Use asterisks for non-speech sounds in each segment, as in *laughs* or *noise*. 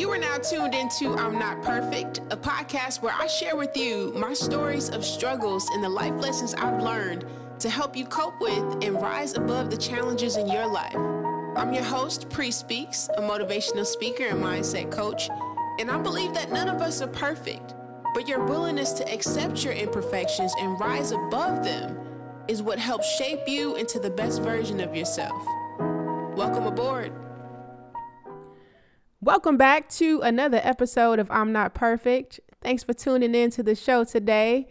You are now tuned into I'm Not Perfect, a podcast where I share with you my stories of struggles and the life lessons I've learned to help you cope with and rise above the challenges in your life. I'm your host, Pree Speaks, a motivational speaker and mindset coach, and I believe that none of us are perfect, but your willingness to accept your imperfections and rise above them is what helps shape you into the best version of yourself. Welcome aboard. Welcome back to another episode of I'm Not Perfect. Thanks for tuning in to the show today.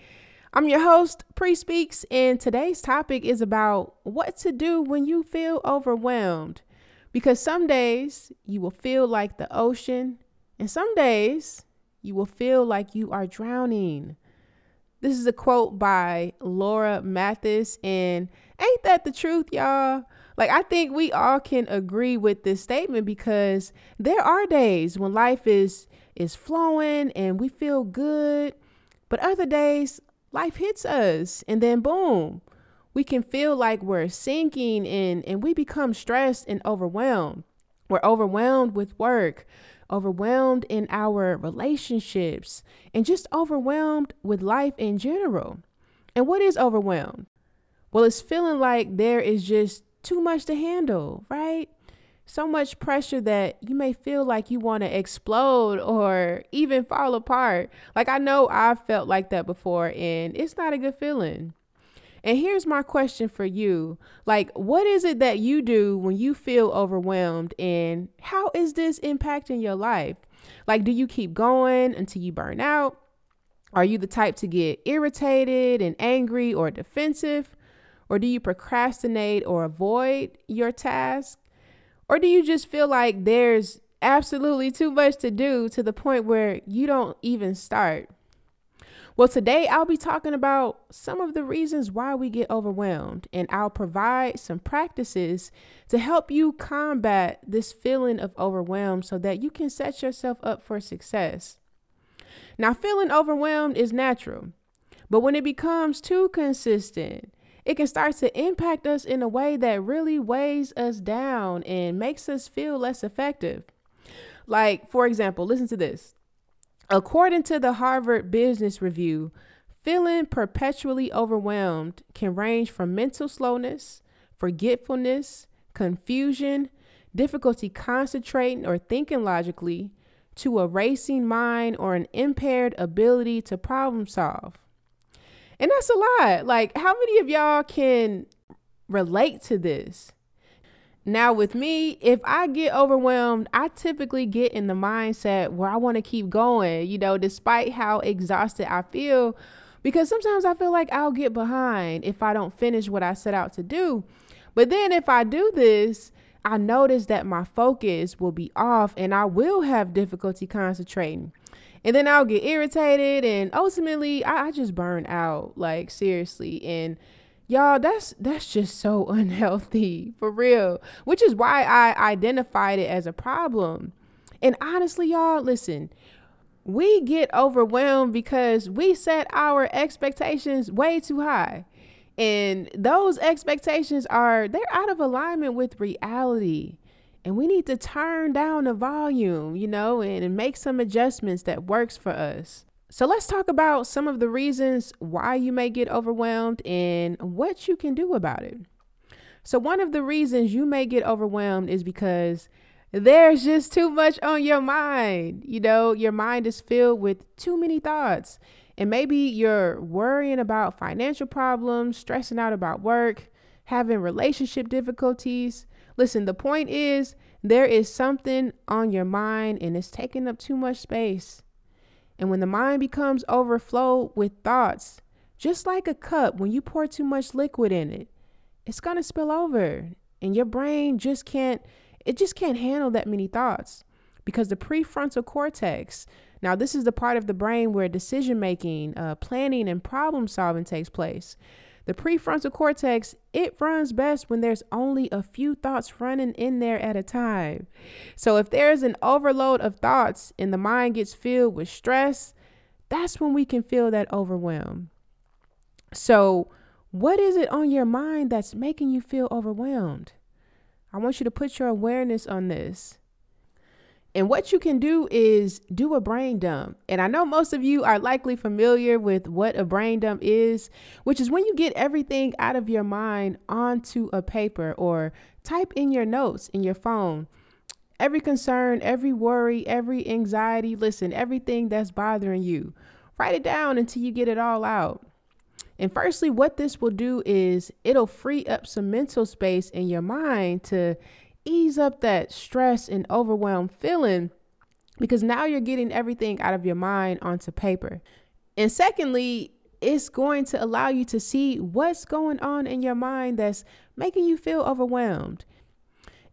I'm your host, Pree Speaks, and today's topic is about what to do when you feel overwhelmed. Because some days you will feel like the ocean, and some days you will feel like you are drowning. This is a quote by Laura Mathis, and ain't that the truth, y'all? Like, I think we all can agree with this statement because there are days when life is is flowing and we feel good, but other days life hits us and then boom, we can feel like we're sinking and and we become stressed and overwhelmed. We're overwhelmed with work, overwhelmed in our relationships, and just overwhelmed with life in general. And what is overwhelmed? Well, it's feeling like there is just too much to handle, right? So much pressure that you may feel like you want to explode or even fall apart. Like I know I've felt like that before, and it's not a good feeling. And here's my question for you like, what is it that you do when you feel overwhelmed, and how is this impacting your life? Like, do you keep going until you burn out? Are you the type to get irritated and angry or defensive? Or do you procrastinate or avoid your task? Or do you just feel like there's absolutely too much to do to the point where you don't even start? Well, today I'll be talking about some of the reasons why we get overwhelmed, and I'll provide some practices to help you combat this feeling of overwhelmed so that you can set yourself up for success. Now, feeling overwhelmed is natural, but when it becomes too consistent, it can start to impact us in a way that really weighs us down and makes us feel less effective. Like, for example, listen to this. According to the Harvard Business Review, feeling perpetually overwhelmed can range from mental slowness, forgetfulness, confusion, difficulty concentrating or thinking logically, to a racing mind or an impaired ability to problem solve. And that's a lot. Like, how many of y'all can relate to this? Now, with me, if I get overwhelmed, I typically get in the mindset where I want to keep going, you know, despite how exhausted I feel, because sometimes I feel like I'll get behind if I don't finish what I set out to do. But then if I do this, I notice that my focus will be off and I will have difficulty concentrating. And then I'll get irritated and ultimately I, I just burn out like seriously. And y'all that's that's just so *laughs* unhealthy for real which is why I identified it as a problem. And honestly y'all listen we get overwhelmed because we set our expectations way too high and those expectations are they're out of alignment with reality and we need to turn down the volume, you know, and, and make some adjustments that works for us. So let's talk about some of the reasons why you may get overwhelmed and what you can do about it. So one of the reasons you may get overwhelmed is because there's just too much on your mind. You know, your mind is filled with too many thoughts. And maybe you're worrying about financial problems, stressing out about work, having relationship difficulties, Listen, the point is there is something on your mind and it's taking up too much space. And when the mind becomes overflowed with thoughts, just like a cup, when you pour too much liquid in it, it's going to spill over and your brain just can't it just can't handle that many thoughts because the prefrontal cortex now this is the part of the brain where decision making uh, planning and problem solving takes place the prefrontal cortex, it runs best when there's only a few thoughts running in there at a time. So if there's an overload of thoughts and the mind gets filled with stress, that's when we can feel that overwhelm. So, what is it on your mind that's making you feel overwhelmed? I want you to put your awareness on this. And what you can do is do a brain dump. And I know most of you are likely familiar with what a brain dump is, which is when you get everything out of your mind onto a paper or type in your notes in your phone. Every concern, every worry, every anxiety, listen, everything that's bothering you, write it down until you get it all out. And firstly, what this will do is it'll free up some mental space in your mind to ease up that stress and overwhelm feeling because now you're getting everything out of your mind onto paper. And secondly, it's going to allow you to see what's going on in your mind that's making you feel overwhelmed.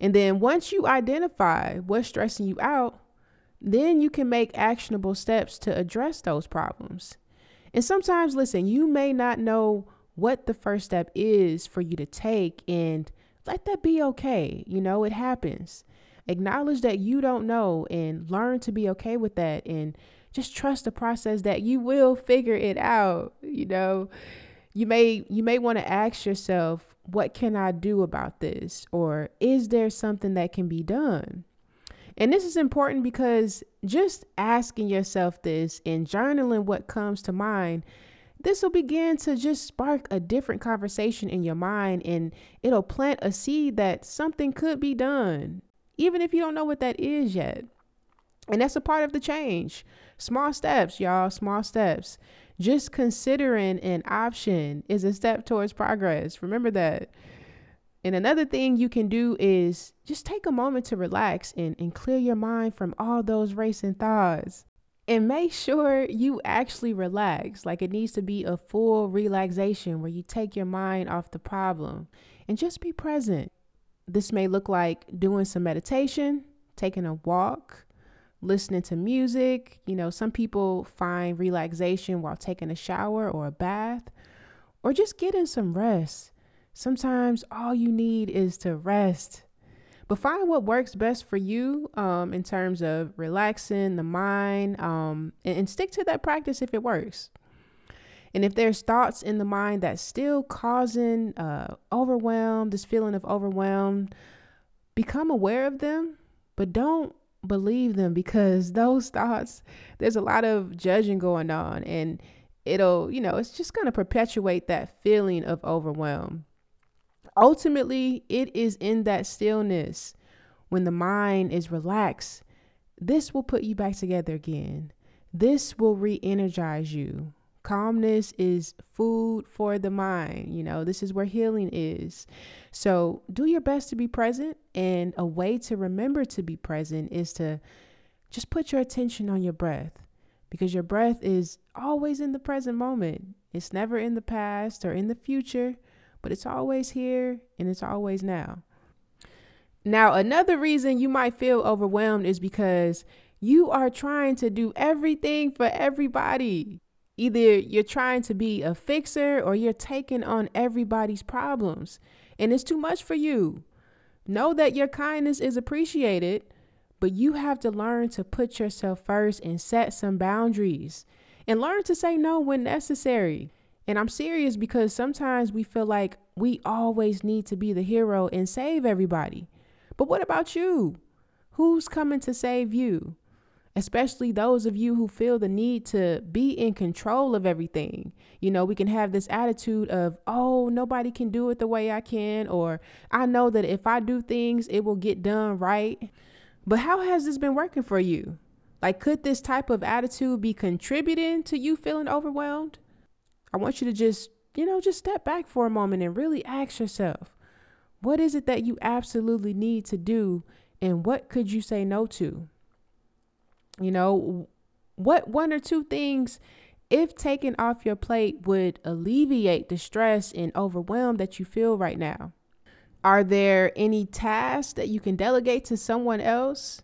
And then once you identify what's stressing you out, then you can make actionable steps to address those problems. And sometimes, listen, you may not know what the first step is for you to take, and let that be okay. You know, it happens. Acknowledge that you don't know and learn to be okay with that and just trust the process that you will figure it out, you know. You may you may want to ask yourself, what can I do about this? Or is there something that can be done? And this is important because just asking yourself this and journaling what comes to mind this will begin to just spark a different conversation in your mind and it'll plant a seed that something could be done, even if you don't know what that is yet. And that's a part of the change. Small steps, y'all, small steps. Just considering an option is a step towards progress. Remember that. And another thing you can do is just take a moment to relax and, and clear your mind from all those racing thoughts and make sure you actually relax. Like it needs to be a full relaxation where you take your mind off the problem and just be present. This may look like doing some meditation, taking a walk, listening to music. You know, some people find relaxation while taking a shower or a bath, or just getting some rest. Sometimes all you need is to rest but find what works best for you um, in terms of relaxing the mind um, and, and stick to that practice if it works. And if there's thoughts in the mind that's still causing uh, overwhelm, this feeling of overwhelm, become aware of them, but don't believe them because *laughs* those thoughts, there's a lot of judging going on and it'll, you know, it's just going to perpetuate that feeling of overwhelm. Ultimately, it is in that stillness when the mind is relaxed. This will put you back together again. This will re energize you. Calmness is food for the mind. You know, this is where healing is. So do your best to be present. And a way to remember to be present is to just put your attention on your breath because your breath is always in the present moment. It's never in the past or in the future but it's always here and it's always now. Now, another reason you might feel overwhelmed is because you are trying to do everything for everybody. Either you're trying to be a fixer or you're taking on everybody's problems, and it's too much for you. Know that your kindness is appreciated, but you have to learn to put yourself first and set some boundaries and learn to say no when necessary. And I'm serious because sometimes we feel like we always need to be the hero and save everybody. But what about you? Who's coming to save you? Especially those of you who feel the need to be in control of everything. You know, we can have this attitude of, oh, nobody can do it the way I can, or I know that if I do things, it will get done right. But how has this been working for you? Like, could this type of attitude be contributing to you feeling overwhelmed? I want you to just, you know, just step back for a moment and really ask yourself, what is it that you absolutely need to do and what could you say no to? You know, what one or two things if taken off your plate would alleviate the stress and overwhelm that you feel right now? Are there any tasks that you can delegate to someone else?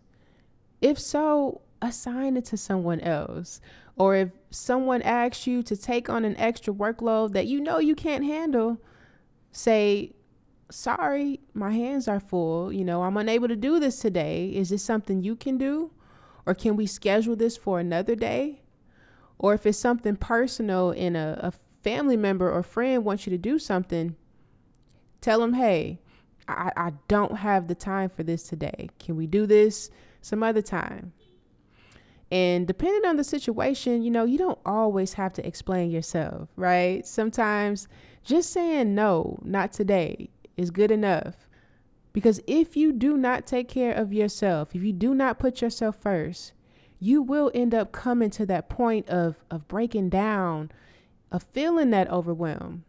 If so, assign it to someone else. Or if someone asks you to take on an extra workload that you know you can't handle, say, sorry, my hands are full. You know, I'm unable to do this today. Is this something you can do? Or can we schedule this for another day? Or if it's something personal and a, a family member or friend wants you to do something, tell them, hey, I, I don't have the time for this today. Can we do this some other time. And depending on the situation, you know, you don't always have to explain yourself, right? Sometimes just saying no, not today, is good enough. Because if you do not take care of yourself, if you do not put yourself first, you will end up coming to that point of, of breaking down, of feeling that overwhelm.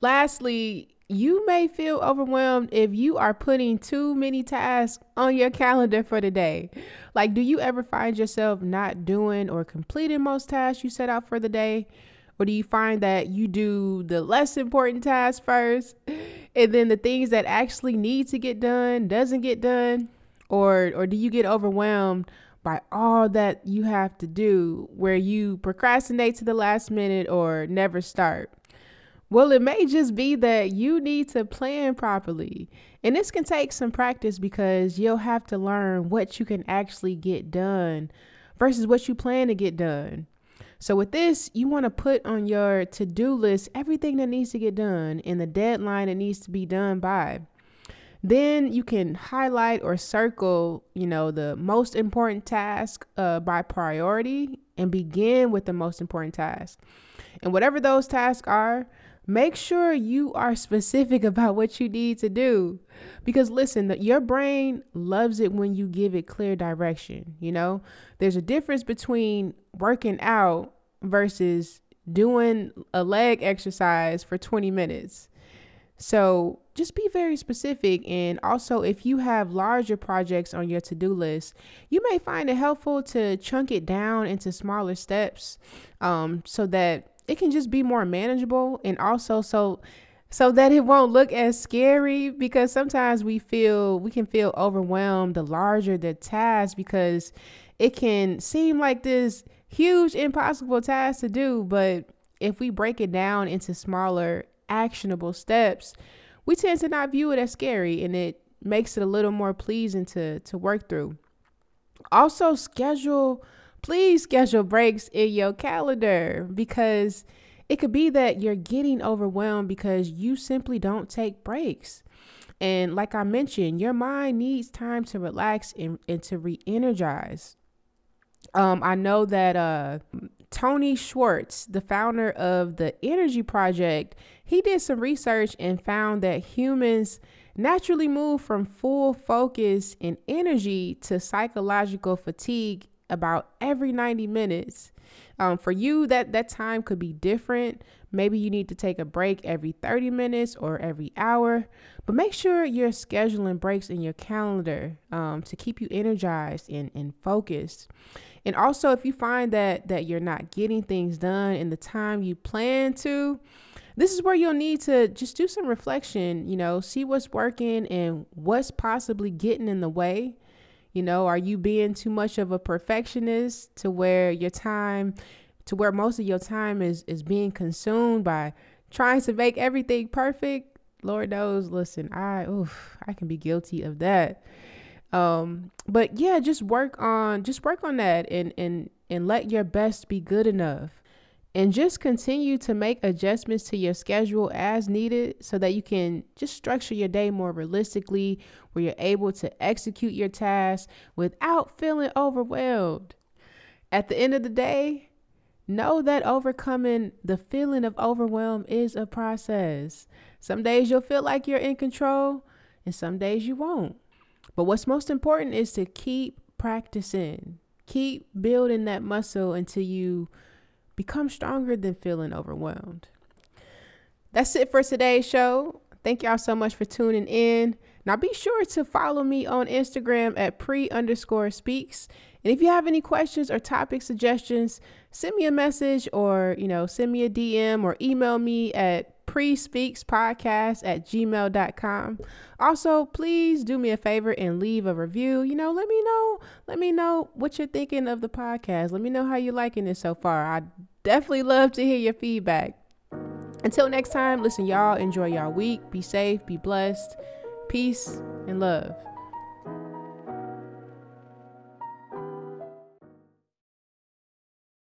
Lastly, you may feel overwhelmed if you are putting too many tasks on your calendar for the day. Like, do you ever find yourself not doing or completing most tasks you set out for the day? Or do you find that you do the less important tasks first and then the things that actually need to get done doesn't get done? Or or do you get overwhelmed by all that you have to do where you procrastinate to the last minute or never start? Well, it may just be that you need to plan properly. And this can take some practice because you'll have to learn what you can actually get done versus what you plan to get done. So, with this, you want to put on your to do list everything that needs to get done and the deadline it needs to be done by. Then you can highlight or circle, you know, the most important task uh, by priority and begin with the most important task. And whatever those tasks are, make sure you are specific about what you need to do. Because listen the, your brain loves it when you give it clear direction you know? There's a difference between working out versus doing a leg exercise for 20 minutes. So just be very specific and also if you have larger projects on your to-do list you may find it helpful to chunk it down into smaller steps um, so that it can just be more manageable and also so so that it won't look as scary because sometimes we feel we can feel overwhelmed the larger the task because it can seem like this huge impossible task to do but if we break it down into smaller actionable steps we tend to not view it as scary and it makes it a little more pleasing to to work through. Also schedule please schedule breaks in your calendar because it could be that you're getting overwhelmed because you simply don't take breaks. And like I mentioned, your mind needs time to relax and, and to re energize. Um, I know that uh, Tony Schwartz, the founder of the Energy Project, he did some research and found that humans naturally move from full focus and energy to psychological fatigue about every 90 minutes. Um, for you, that that time could be different. Maybe you need to take a break every 30 minutes or every hour, but make sure you're scheduling breaks in your calendar um, to keep you energized and, and focused. And also, if you find that that you're not getting things done in the time you plan to, this is where you'll need to just do some reflection. You know, see what's working and what's possibly getting in the way you know, are you being too much of a perfectionist to where your time to where most of your time is is being consumed by trying to make everything perfect? Lord knows, listen, I oof, I can be guilty of that. Um, but yeah, just work on just work on that and and and let your best be good enough and just continue to make adjustments to your schedule as needed so that you can just structure your day more realistically where you're able to execute your tasks without feeling overwhelmed. At the end of the day, know that overcoming the feeling of overwhelm is a process. Some days you'll feel like you're in control, and some days you won't. But what's most important is to keep practicing, keep building that muscle until you become stronger than feeling overwhelmed. That's it for today's show. Thank y'all so much for tuning in. Now be sure to follow me on Instagram at pree underscore speaks. And if you have any questions or topic suggestions, send me a message or, you know, send me a DM or email me at pree-speaks-podcast at gmail.com. Also, please do me a favor and leave a review. You know, let me know, let me know what you're thinking of the podcast. Let me know how you're liking it so far. I definitely love to hear your feedback. Until next time, listen, y'all, enjoy y'all week. Be safe, be blessed. Peace and love.